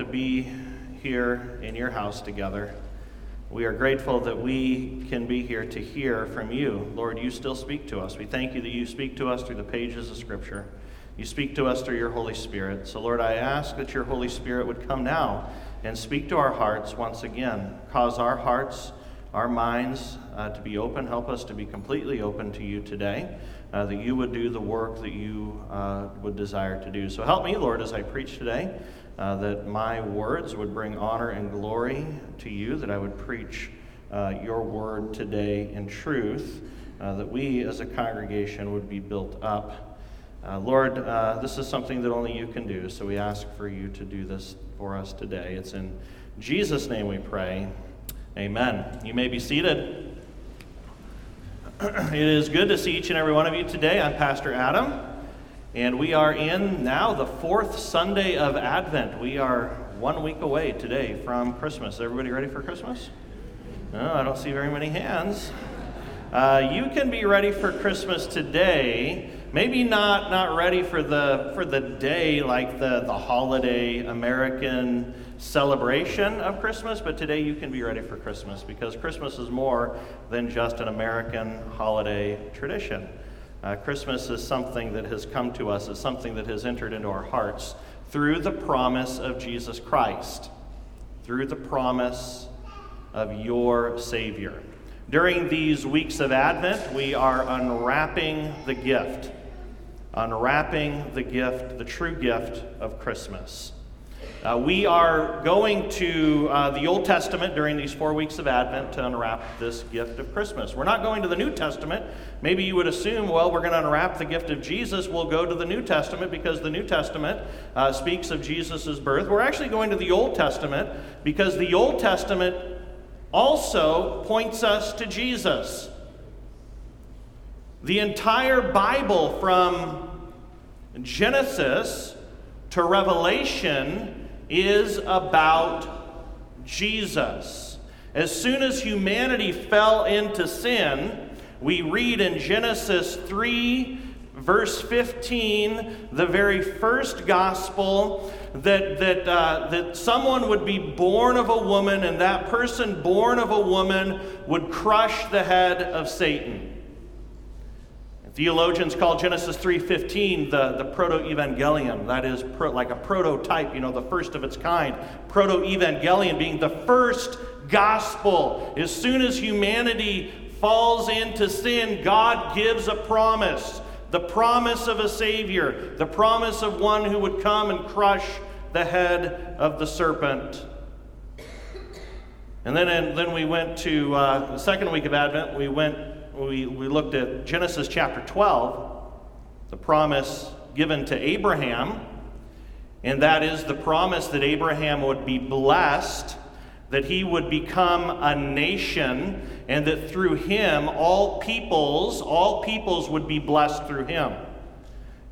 to be here in your house together. We are grateful that we can be here to hear from you. Lord, you still speak to us. We thank you that you speak to us through the pages of Scripture. You speak to us through your Holy Spirit. So, Lord, I ask that your Holy Spirit would come now and speak to our hearts once again. Cause our hearts, our minds uh, to be open. Help us to be completely open to you today, uh, that you would do the work that you uh, would desire to do. So help me, Lord, as I preach today, uh, that my words would bring honor and glory to you, that I would preach uh, your word today in truth, uh, that we as a congregation would be built up. Lord, this is something that only you can do, so we ask for you to do this for us today. It's in Jesus' name we pray. Amen. You may be seated. it is good to see each and every one of you today. I'm Pastor Adam, and we are in now the fourth Sunday of Advent. We are one week away today from Christmas. Everybody ready for Christmas? No, I don't see very many hands. Uh, you can be ready for Christmas today maybe not not ready for the for the day like the the holiday American celebration of Christmas, but today you can be ready for Christmas because Christmas is more than just an American holiday tradition. Uh, Christmas is something that has come to us, it's something that has entered into our hearts through the promise of Jesus Christ, through the promise of your Savior. During these weeks of Advent, we are unwrapping the gift unwrapping the gift, the true gift of Christmas. Uh, we are going to uh, the Old Testament during these four weeks of Advent to unwrap this gift of Christmas. We're not going to the New Testament. Maybe you would assume, well, we're going to unwrap the gift of Jesus. We'll go to the New Testament because the New Testament uh, speaks of Jesus' birth. We're actually going to the Old Testament because the Old Testament also points us to Jesus. The entire Bible, from Genesis to Revelation, is about Jesus. As soon as humanity fell into sin, we read in Genesis 3, verse 15, the very first gospel, that, that, uh, that someone would be born of a woman, and that person born of a woman would crush the head of Satan. Theologians call Genesis 3:15 the, the proto-evangelium. That is pro, like a prototype, you know, the first of its kind. Proto-evangelium being the first gospel. As soon as humanity falls into sin, God gives a promise. The promise of a Savior, the promise of one who would come and crush the head of the serpent. And then, and then we went to uh, the second week of Advent, we went we, we looked at Genesis chapter 12, the promise given to Abraham, and that is the promise that Abraham would be blessed, that he would become a nation, and that through him all peoples, all peoples would be blessed through him.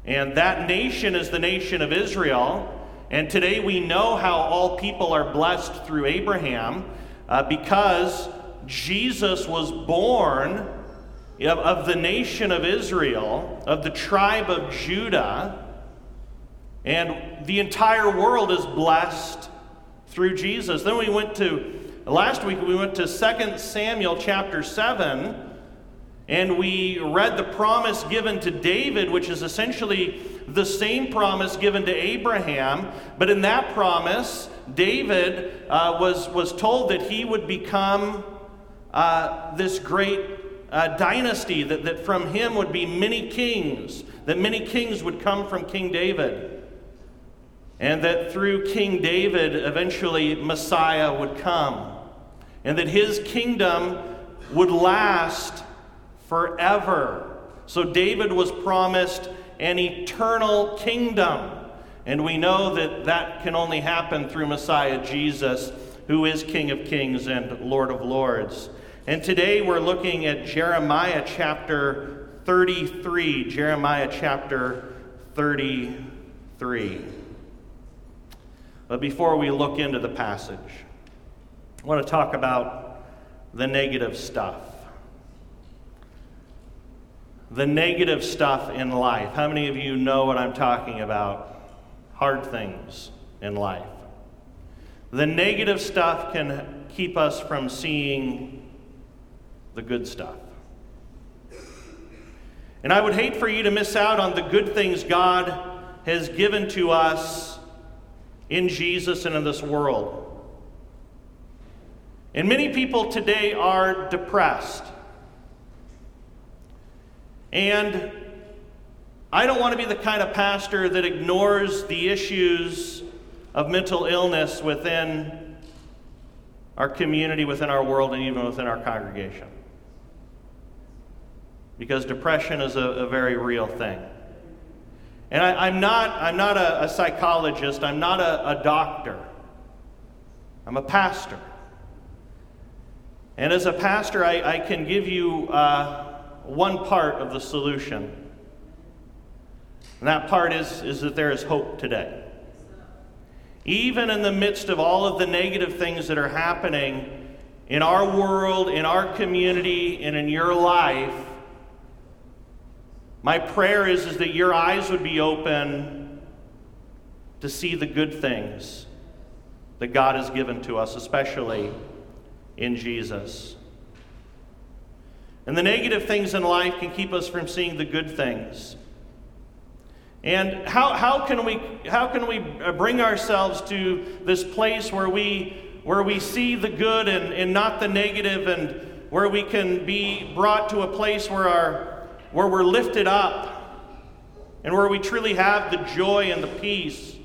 And that nation is the nation of Israel. And today we know how all people are blessed through Abraham uh, because Jesus was born of the nation of Israel, of the tribe of Judah, and the entire world is blessed through Jesus. Then we went to, last week, we went to 2 Samuel chapter 7, and we read the promise given to David, which is essentially the same promise given to Abraham. But in that promise, David uh, was, was told that he would become uh, this great uh, dynasty, that, that from him would be many kings, that many kings would come from King David. And that through King David, eventually Messiah would come. And that his kingdom would last forever. So David was promised an eternal kingdom. And we know that that can only happen through Messiah Jesus, who is King of kings and Lord of lords. And today we're looking at Jeremiah chapter 33. Jeremiah chapter 33. But before we look into the passage, I want to talk about the negative stuff. The negative stuff in life. How many of you know what I'm talking about? Hard things in life. the negative stuff can keep us from seeing the good stuff. And I would hate for you to miss out on the good things God has given to us in Jesus and in this world. And many people today are depressed. And I don't want to be the kind of pastor that ignores the issues of mental illness within our community, within our world, and even within our congregation. Because depression is a, a very real thing. And I, am not, I'm not a, a, psychologist, I'm not a, a doctor, I'm a pastor. And as a pastor, I, I can give you uh, one part of the solution. And that part is, is that there is hope today. Even in the midst of all of the negative things that are happening in our world, in our community, and in your life, my prayer is, is that your eyes would be open to see the good things that God has given to us, especially in Jesus. And the negative things in life can keep us from seeing the good things. And how, how, can we, how can we bring ourselves to this place where we, where we see the good and, and not the negative, and where we can be brought to a place where, our, where we're lifted up and where we truly have the joy and the peace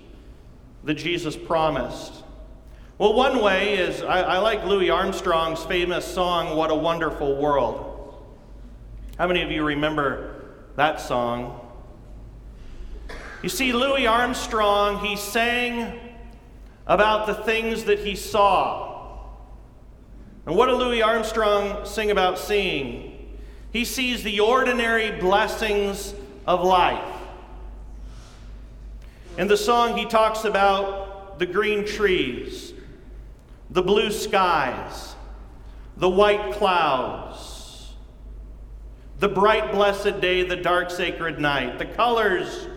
that Jesus promised? Well, one way is I, I like Louis Armstrong's famous song, What a Wonderful World. How many of you remember that song? You see, Louis Armstrong, he sang about the things that he saw. And what did Louis Armstrong sing about seeing? He sees the ordinary blessings of life. In the song, he talks about the green trees, the blue skies, the white clouds, the bright, blessed day, the dark, sacred night, the colors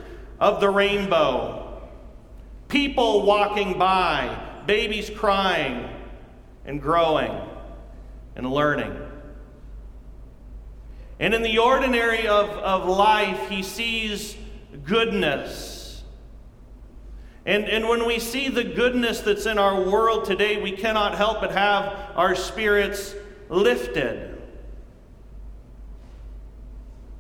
of the rainbow, people walking by, babies crying and growing and learning. And in the ordinary of, of life, he sees goodness. And, and when we see the goodness that's in our world today, we cannot help but have our spirits lifted.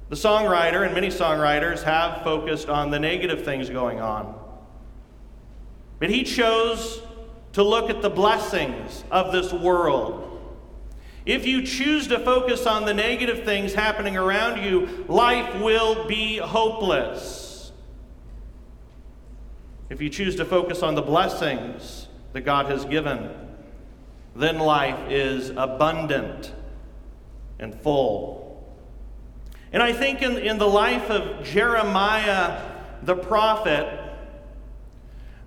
The songwriter and many songwriters have focused on the negative things going on. But he chose to look at the blessings of this world. If you choose to focus on the negative things happening around you, life will be hopeless. If you choose to focus on the blessings that God has given, then life is abundant and full. And I think in, in the life of Jeremiah the prophet,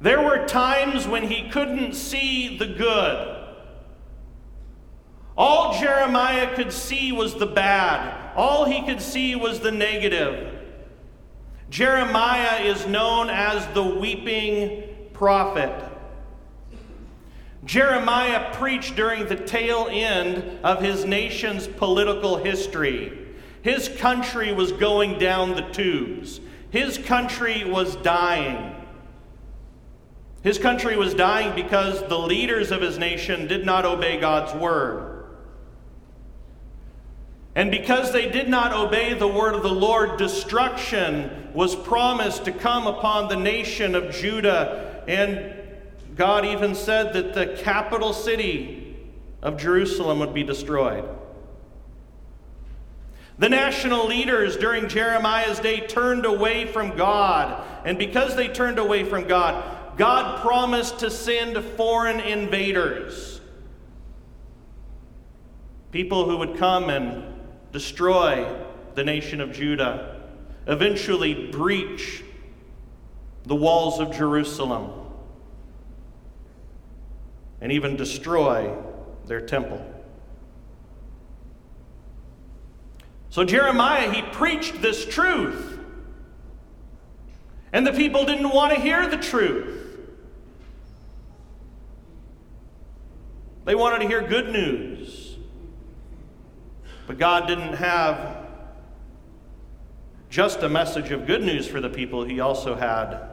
there were times when he couldn't see the good. All Jeremiah could see was the bad, all he could see was the negative. Jeremiah is known as the weeping prophet. Jeremiah preached during the tail end of his nation's political history. His country was going down the tubes. His country was dying. His country was dying because the leaders of his nation did not obey God's word. And because they did not obey the word of the Lord, destruction was promised to come upon the nation of Judah. And God even said that the capital city of Jerusalem would be destroyed. The national leaders during Jeremiah's day turned away from God. And because they turned away from God, God promised to send foreign invaders. People who would come and destroy the nation of Judah, eventually breach the walls of Jerusalem, and even destroy their temple. So Jeremiah, he preached this truth. And the people didn't want to hear the truth. They wanted to hear good news. But God didn't have just a message of good news for the people, He also had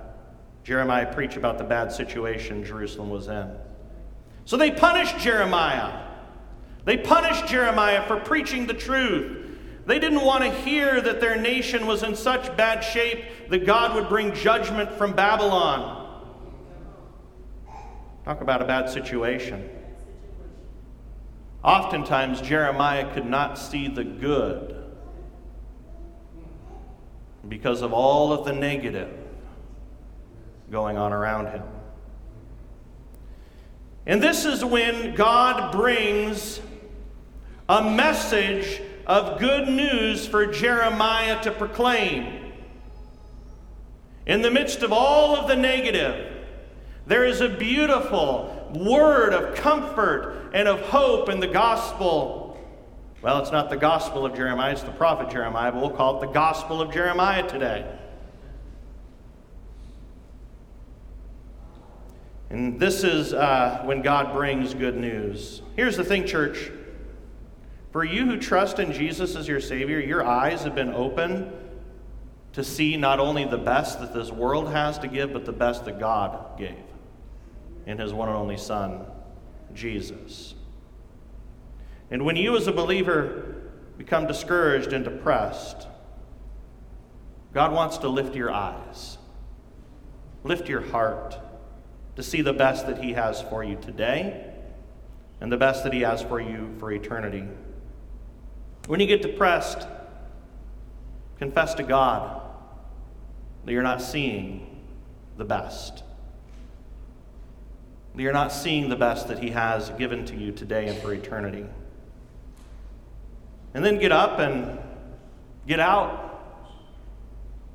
Jeremiah preach about the bad situation Jerusalem was in. So they punished Jeremiah. They punished Jeremiah for preaching the truth. They didn't want to hear that their nation was in such bad shape that God would bring judgment from Babylon. Talk about a bad situation. Oftentimes, Jeremiah could not see the good because of all of the negative going on around him. And this is when God brings a message of good news for Jeremiah to proclaim. In the midst of all of the negative, there is a beautiful word of comfort and of hope in the gospel. Well, it's not the gospel of Jeremiah, it's the prophet Jeremiah, but we'll call it the gospel of Jeremiah today. And this is uh, when God brings good news. Here's the thing, church. For you who trust in Jesus as your Savior, your eyes have been open to see not only the best that this world has to give, but the best that God gave in His one and only Son, Jesus. And when you, as a believer, become discouraged and depressed, God wants to lift your eyes, lift your heart to see the best that He has for you today and the best that He has for you for eternity. When you get depressed, confess to God that you're not seeing the best. You're not seeing the best that He has given to you today and for eternity. And then get up and get out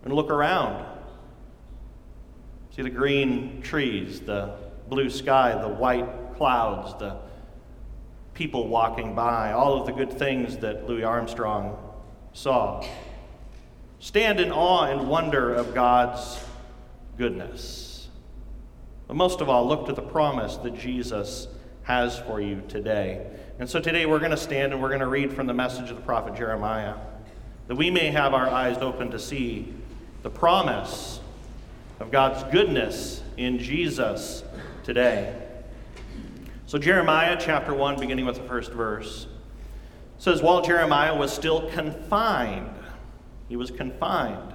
and look around. See the green trees, the blue sky, the white clouds, the people walking by, all of the good things that Louis Armstrong saw. Stand in awe and wonder of God's goodness. But most of all, look to the promise that Jesus has for you today. And so today we're going to stand and we're going to read from the message of the prophet Jeremiah that we may have our eyes open to see the promise of God's goodness in Jesus today. So, Jeremiah chapter 1, beginning with the first verse, says, While Jeremiah was still confined, he was confined.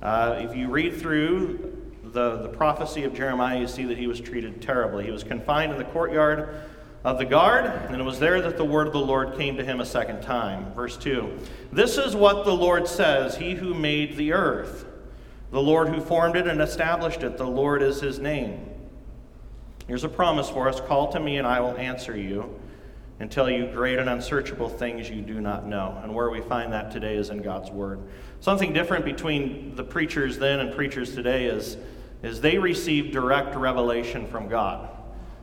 Uh, if you read through the, the prophecy of Jeremiah, you see that he was treated terribly. He was confined in the courtyard of the guard, and it was there that the word of the Lord came to him a second time. Verse 2 This is what the Lord says He who made the earth, the Lord who formed it and established it, the Lord is his name. Here's a promise for us Call to me, and I will answer you and tell you great and unsearchable things you do not know. And where we find that today is in God's Word. Something different between the preachers then and preachers today is, is they received direct revelation from God.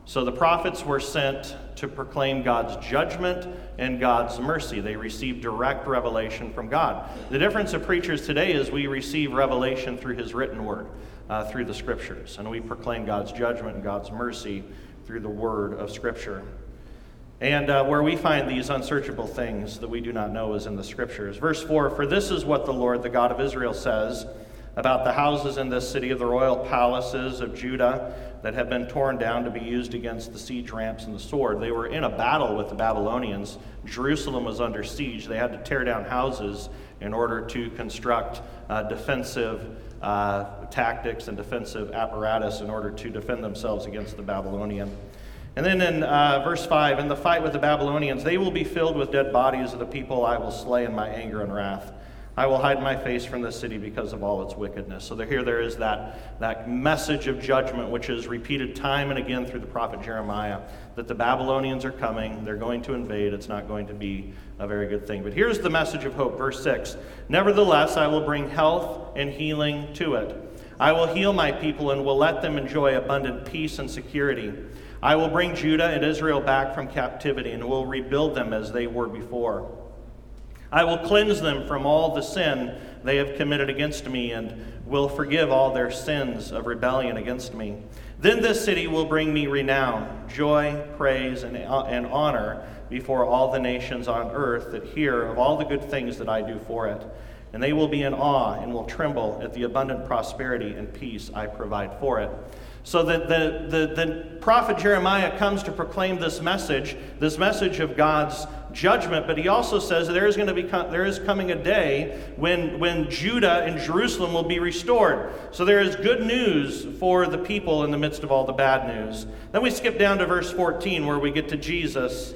So the prophets were sent to proclaim God's judgment and God's mercy. They received direct revelation from God. The difference of preachers today is we receive revelation through His written word uh, through the scriptures. And we proclaim God's judgment and God's mercy through the word of scripture. And uh, where we find these unsearchable things that we do not know is in the scriptures. Verse 4 For this is what the Lord, the God of Israel, says about the houses in this city of the royal palaces of Judah that have been torn down to be used against the siege ramps and the sword. They were in a battle with the Babylonians. Jerusalem was under siege. They had to tear down houses in order to construct uh, defensive uh, tactics and defensive apparatus in order to defend themselves against the Babylonian. And then in uh, verse 5, in the fight with the Babylonians, they will be filled with dead bodies of the people I will slay in my anger and wrath. I will hide my face from the city because of all its wickedness. So here there is that, that message of judgment, which is repeated time and again through the prophet Jeremiah, that the Babylonians are coming, they're going to invade, it's not going to be a very good thing. But here's the message of hope, verse 6 Nevertheless, I will bring health and healing to it. I will heal my people and will let them enjoy abundant peace and security. I will bring Judah and Israel back from captivity and will rebuild them as they were before. I will cleanse them from all the sin they have committed against me and will forgive all their sins of rebellion against me. Then this city will bring me renown, joy, praise, and, uh, and honor before all the nations on earth that hear of all the good things that I do for it. And they will be in awe and will tremble at the abundant prosperity and peace I provide for it. So that the, the, the prophet Jeremiah comes to proclaim this message, this message of God's judgment, but he also says there is going to be there is coming a day when when Judah and Jerusalem will be restored. So there is good news for the people in the midst of all the bad news. Then we skip down to verse 14 where we get to Jesus.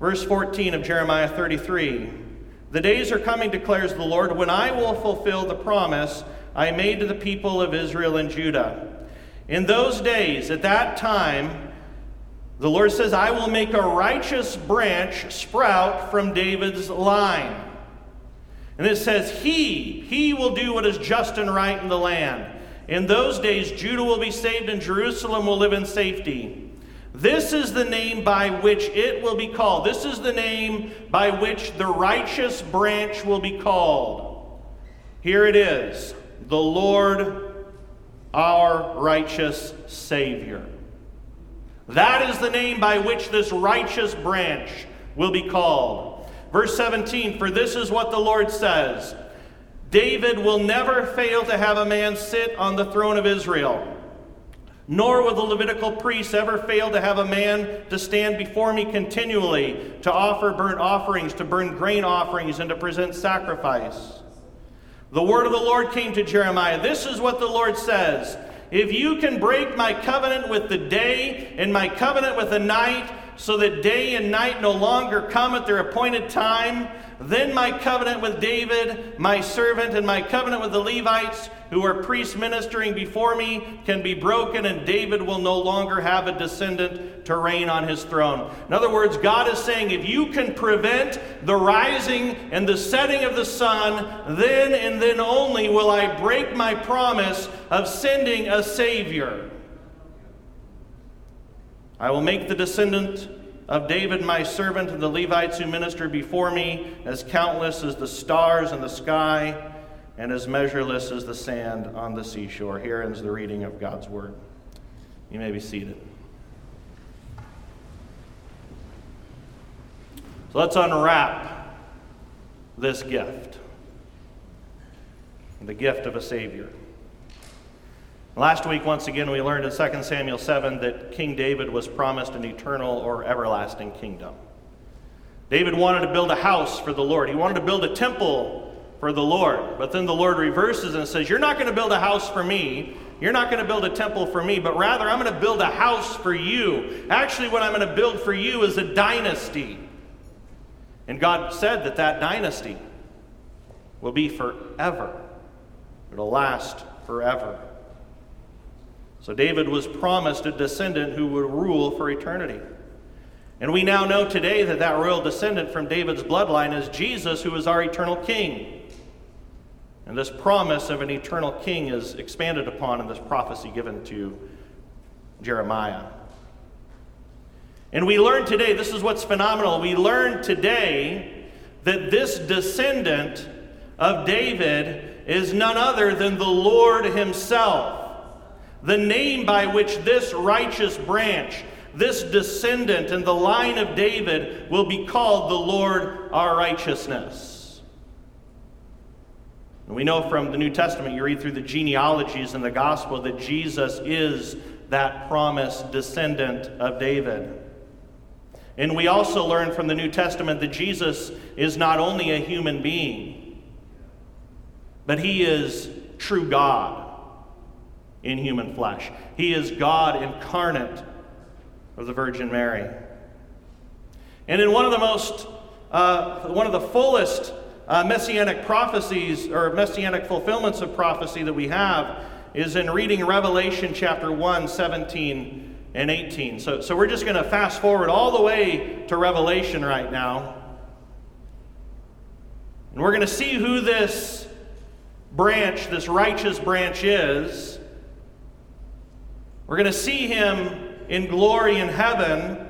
Verse 14 of Jeremiah 33. The days are coming declares the Lord when I will fulfill the promise I made to the people of Israel and Judah. In those days, at that time, the Lord says, I will make a righteous branch sprout from David's line. And it says, He, He will do what is just and right in the land. In those days, Judah will be saved and Jerusalem will live in safety. This is the name by which it will be called. This is the name by which the righteous branch will be called. Here it is the Lord our righteous Savior. That is the name by which this righteous branch will be called. Verse 17 For this is what the Lord says David will never fail to have a man sit on the throne of Israel. Nor will the Levitical priests ever fail to have a man to stand before me continually, to offer burnt offerings, to burn grain offerings, and to present sacrifice. The word of the Lord came to Jeremiah. This is what the Lord says If you can break my covenant with the day and my covenant with the night, so that day and night no longer come at their appointed time, then my covenant with David, my servant, and my covenant with the Levites, who are priests ministering before me, can be broken, and David will no longer have a descendant to reign on his throne. In other words, God is saying, if you can prevent the rising and the setting of the sun, then and then only will I break my promise of sending a Savior. I will make the descendant of David, my servant, and the Levites who minister before me, as countless as the stars in the sky and as measureless as the sand on the seashore. Here ends the reading of God's word. You may be seated. So let's unwrap this gift the gift of a Savior. Last week, once again, we learned in 2 Samuel 7 that King David was promised an eternal or everlasting kingdom. David wanted to build a house for the Lord, he wanted to build a temple for the Lord. But then the Lord reverses and says, You're not going to build a house for me. You're not going to build a temple for me, but rather I'm going to build a house for you. Actually, what I'm going to build for you is a dynasty. And God said that that dynasty will be forever, it'll last forever. So David was promised a descendant who would rule for eternity. And we now know today that that royal descendant from David's bloodline is Jesus, who is our eternal king. And this promise of an eternal king is expanded upon in this prophecy given to Jeremiah. And we learn today, this is what's phenomenal. We learn today that this descendant of David is none other than the Lord Himself the name by which this righteous branch, this descendant in the line of David, will be called the Lord our righteousness. And we know from the New Testament, you read through the genealogies in the gospel, that Jesus is that promised descendant of David. And we also learn from the New Testament that Jesus is not only a human being, but he is true God in human flesh. He is God incarnate of the Virgin Mary. And in one of the most, uh, one of the fullest uh, messianic prophecies or messianic fulfillments of prophecy that we have is in reading Revelation chapter 1, 17 and 18. So, so we're just going to fast forward all the way to Revelation right now. And we're going to see who this branch, this righteous branch is. We're going to see him in glory in heaven.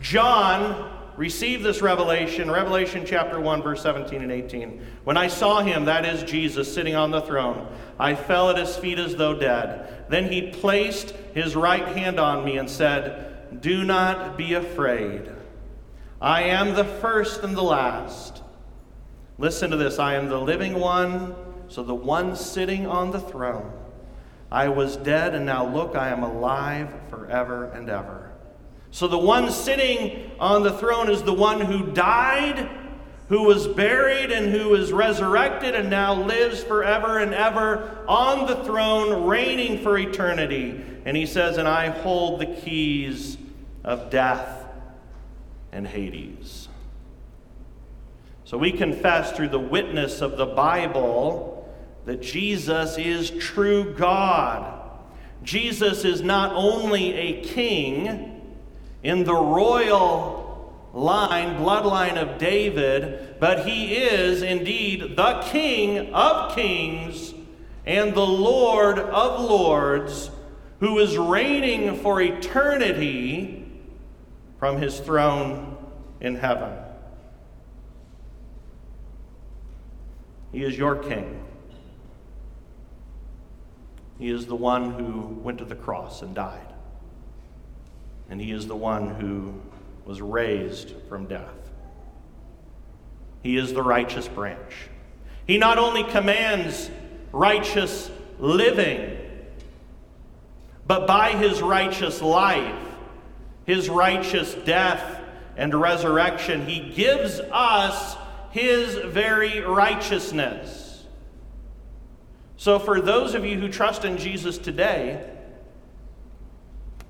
John received this revelation, Revelation chapter 1, verse 17 and 18. When I saw him, that is Jesus, sitting on the throne, I fell at his feet as though dead. Then he placed his right hand on me and said, Do not be afraid. I am the first and the last. Listen to this I am the living one, so the one sitting on the throne. I was dead, and now look, I am alive forever and ever. So the one sitting on the throne is the one who died, who was buried, and who is resurrected, and now lives forever and ever on the throne, reigning for eternity. And he says, And I hold the keys of death and Hades. So we confess through the witness of the Bible that Jesus is true God. Jesus is not only a king in the royal line, bloodline of David, but he is indeed the King of kings and the Lord of lords who is reigning for eternity from his throne in heaven. He is your king. He is the one who went to the cross and died. And he is the one who was raised from death. He is the righteous branch. He not only commands righteous living, but by his righteous life, his righteous death and resurrection, he gives us his very righteousness. So, for those of you who trust in Jesus today,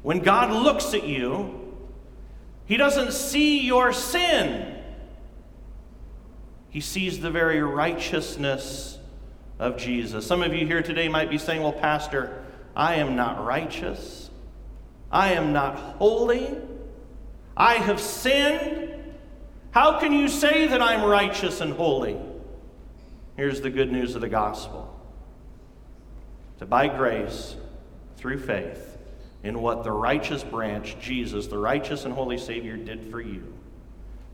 when God looks at you, He doesn't see your sin. He sees the very righteousness of Jesus. Some of you here today might be saying, Well, Pastor, I am not righteous. I am not holy. I have sinned. How can you say that I'm righteous and holy? Here's the good news of the gospel that by grace, through faith, in what the righteous branch, Jesus, the righteous and holy Savior, did for you,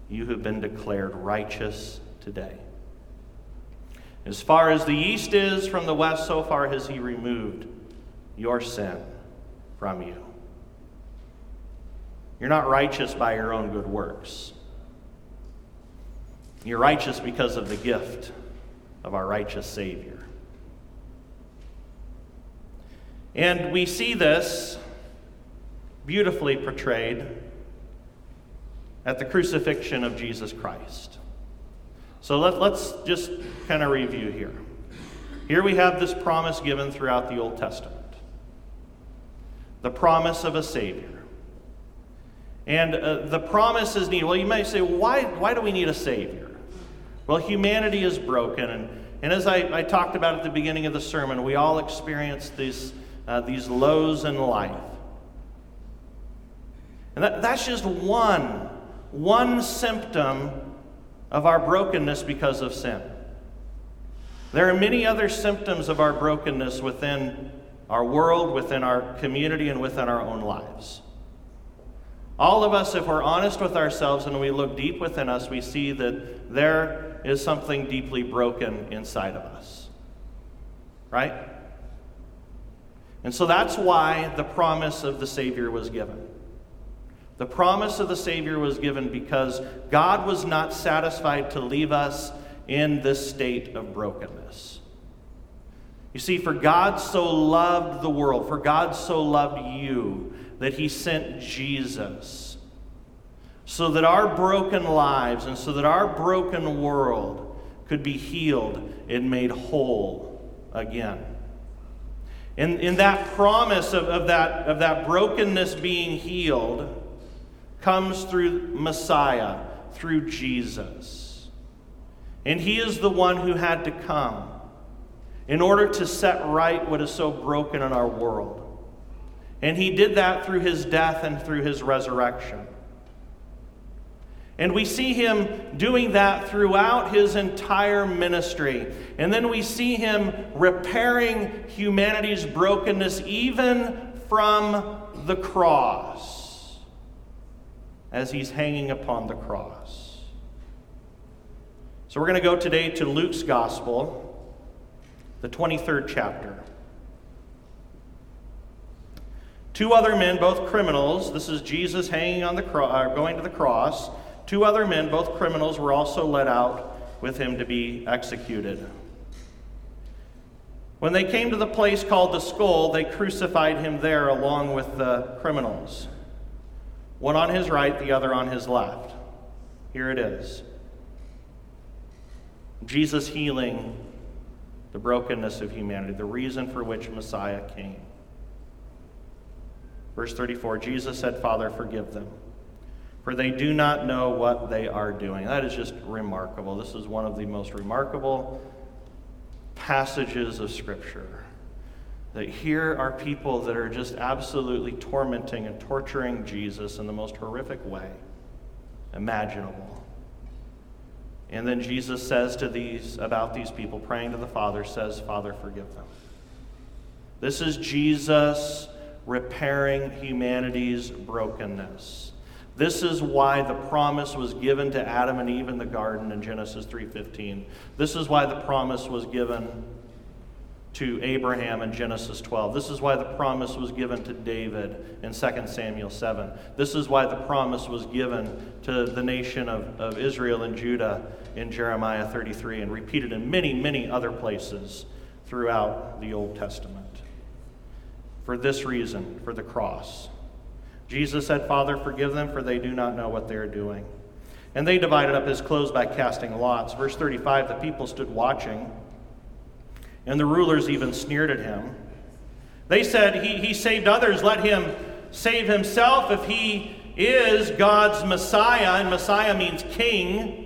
you have been declared righteous today. As far as the east is from the west, so far has He removed your sin from you. You're not righteous by your own good works. You're righteous because of the gift of our righteous Savior. And we see this beautifully portrayed at the crucifixion of Jesus Christ. So let, us just kind of review here. Here we have this promise given throughout the Old Testament the promise of a Savior. And uh, the promise is needed. Well, you might say, why, why do we need a Savior? Well, humanity is broken. And, and as I, I talked about at the beginning of the sermon, we all experience these uh, these lows in life. And that, that's just one, one symptom of our brokenness because of sin. There are many other symptoms of our brokenness within our world, within our community, and within our own lives. All of us, if we're honest with ourselves and we look deep within us, we see that there is something deeply broken inside of us. Right? And so that's why the promise of the Savior was given. The promise of the Savior was given because God was not satisfied to leave us in this state of brokenness. You see, for God so loved the world, for God so loved you, that he sent Jesus so that our broken lives and so that our broken world could be healed and made whole again. And in that promise of, of, that, of that brokenness being healed comes through Messiah, through Jesus. And he is the one who had to come in order to set right what is so broken in our world. And he did that through his death and through his resurrection. And we see him doing that throughout his entire ministry. And then we see him repairing humanity's brokenness even from the cross. as he's hanging upon the cross. So we're going to go today to Luke's Gospel, the 23rd chapter. Two other men, both criminals, this is Jesus hanging on the cross, uh, going to the cross. Two other men, both criminals, were also led out with him to be executed. When they came to the place called the skull, they crucified him there along with the criminals, one on his right, the other on his left. Here it is Jesus healing the brokenness of humanity, the reason for which Messiah came. Verse 34 Jesus said, Father, forgive them, for they do not know what they are doing. That is just remarkable. This is one of the most remarkable passages of Scripture. That here are people that are just absolutely tormenting and torturing Jesus in the most horrific way imaginable. And then Jesus says to these about these people, praying to the Father, says, Father, forgive them. This is Jesus repairing humanity's brokenness. This is why the promise was given to Adam and Eve in the garden in Genesis 3:15. This is why the promise was given to Abraham in Genesis 12. This is why the promise was given to David in 2 Samuel 7. This is why the promise was given to the nation of, of Israel and Judah in Jeremiah 33 and repeated in many, many other places throughout the Old Testament for this reason, for the cross. Jesus said, Father, forgive them, for they do not know what they are doing. And they divided up his clothes by casting lots. Verse 35 the people stood watching, and the rulers even sneered at him. They said, He, he saved others, let him save himself if he is God's Messiah, and Messiah means king.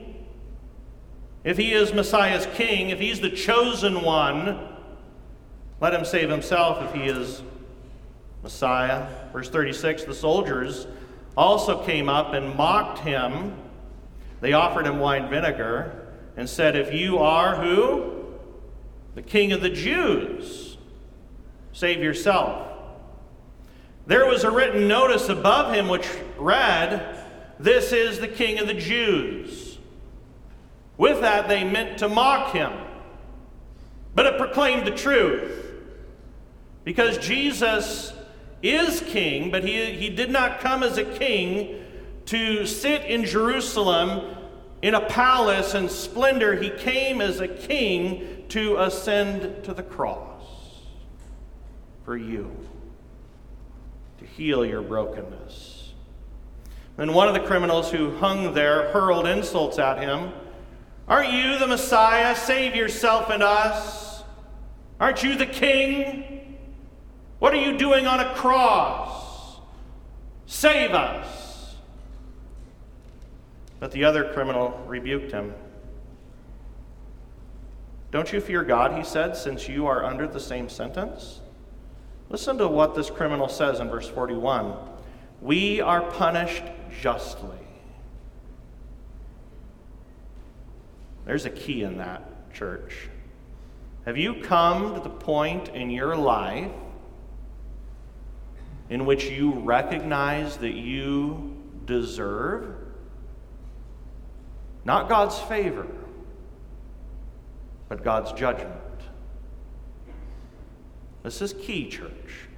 If he is Messiah's king, if he's the chosen one, let him save himself if he is Messiah. Verse 36 the soldiers also came up and mocked him. They offered him wine vinegar and said, If you are who? The king of the Jews, save yourself. There was a written notice above him which read, This is the king of the Jews. With that, they meant to mock him. But it proclaimed the truth. Because Jesus is king, but he, he did not come as a king to sit in Jerusalem in a palace and splendor. He came as a king to ascend to the cross for you, to heal your brokenness. Then one of the criminals who hung there hurled insults at him. Aren't you the Messiah? Save yourself and us. Aren't you the king? What are you doing on a cross? Save us. But the other criminal rebuked him. Don't you fear God, he said, since you are under the same sentence? Listen to what this criminal says in verse 41 We are punished justly. There's a key in that, church. Have you come to the point in your life in which you recognize that you deserve not God's favor, but God's judgment. This is key, church.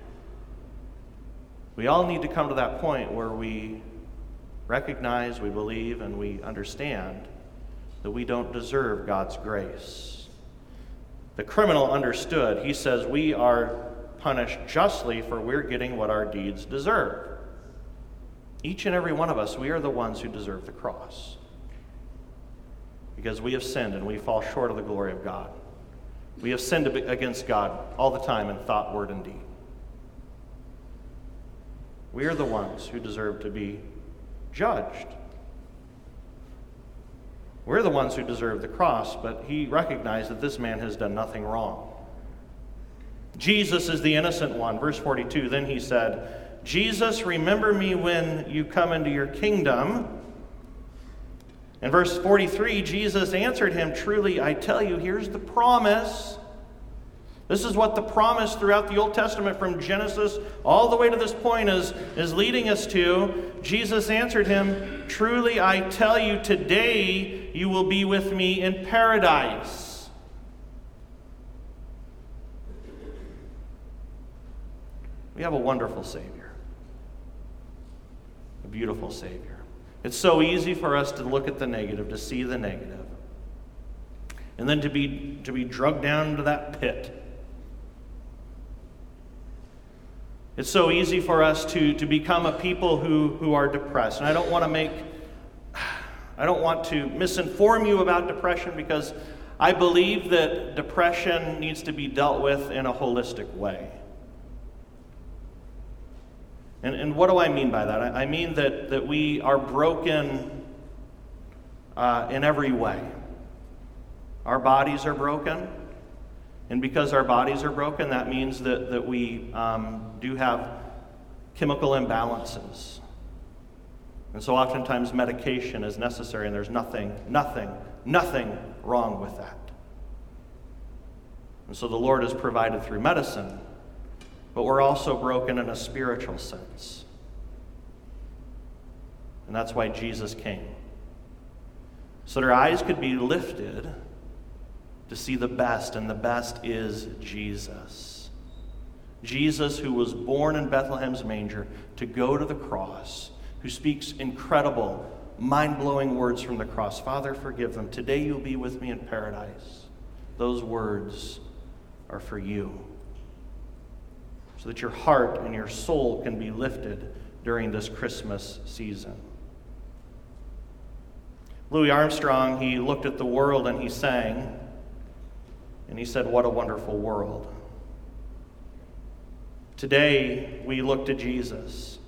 We all need to come to that point where we recognize, we believe, and we understand that we don't deserve God's grace. The criminal understood. He says, We are punished justly, for we're getting what our deeds deserve. Each and every one of us, we are the ones who deserve the cross. Because we have sinned and we fall short of the glory of God. We have sinned against God all the time in thought, word, and deed. We are the ones who deserve to be judged. We're the ones who deserve the cross, but he recognized that this man has done nothing wrong. Jesus is the innocent one. Verse 42 Then he said, Jesus, remember me when you come into your kingdom. In verse 43, Jesus answered him, Truly, I tell you, here's the promise This is what the promise throughout the Old Testament from Genesis all the way to this point is, is leading us to. Jesus answered him, Truly I tell you, today you will be with me in paradise. We have a wonderful Savior, a beautiful Savior. It's so easy for us to look at the negative, to see the negative, and then to be, to be drugged down into that pit It's so easy for us to, to become a people who, who are depressed. And I don't want to make, I don't want to misinform you about depression because I believe that depression needs to be dealt with in a holistic way. And, and what do I mean by that? I, mean that, that we are broken uh, in every way. Our bodies are broken. And because our bodies are broken, that means that, that we um, do have chemical imbalances. And so oftentimes medication is necessary, and there's nothing, nothing, nothing wrong with that. And so the Lord is provided through medicine, but we're also broken in a spiritual sense. And that's why Jesus came. So that our eyes could be lifted to see the best, and the best is Jesus. Jesus, who was born in Bethlehem's manger to go to the cross, who speaks incredible, mind blowing words from the cross Father, forgive them. Today you'll be with me in paradise. Those words are for you. So that your heart and your soul can be lifted during this Christmas season. Louis Armstrong, he looked at the world and he sang, and he said, What a wonderful world. Today, we look to Jesus.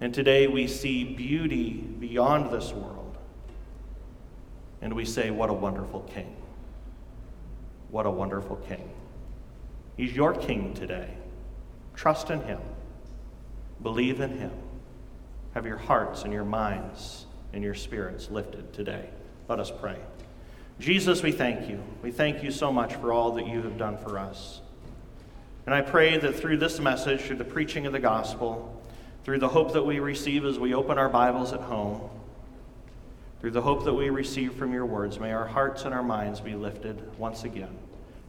And today, we see beauty beyond this world. And we say, What a wonderful king. What a wonderful king. He's your king today. Trust in him. Believe in him. Have your hearts and your minds and your spirits lifted today. Let us pray. Jesus, we thank you. We thank you so much for all that you have done for us. And I pray that through this message, through the preaching of the gospel, through the hope that we receive as we open our Bibles at home, through the hope that we receive from your words, may our hearts and our minds be lifted once again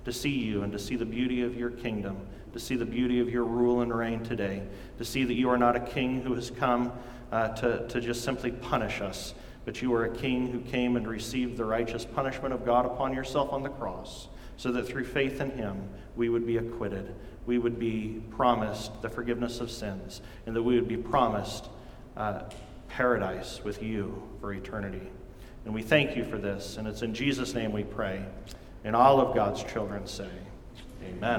to see you and to see the beauty of your kingdom, to see the beauty of your rule and reign today, to see that you are not a king who has come uh, to, to just simply punish us but you are a king who came and received the righteous punishment of God upon yourself on the cross, so that through faith in him we would be acquitted. We would be promised the forgiveness of sins, and that we would be promised uh, paradise with you for eternity. And we thank you for this, and it's in Jesus' name we pray. And all of God's children say, Amen.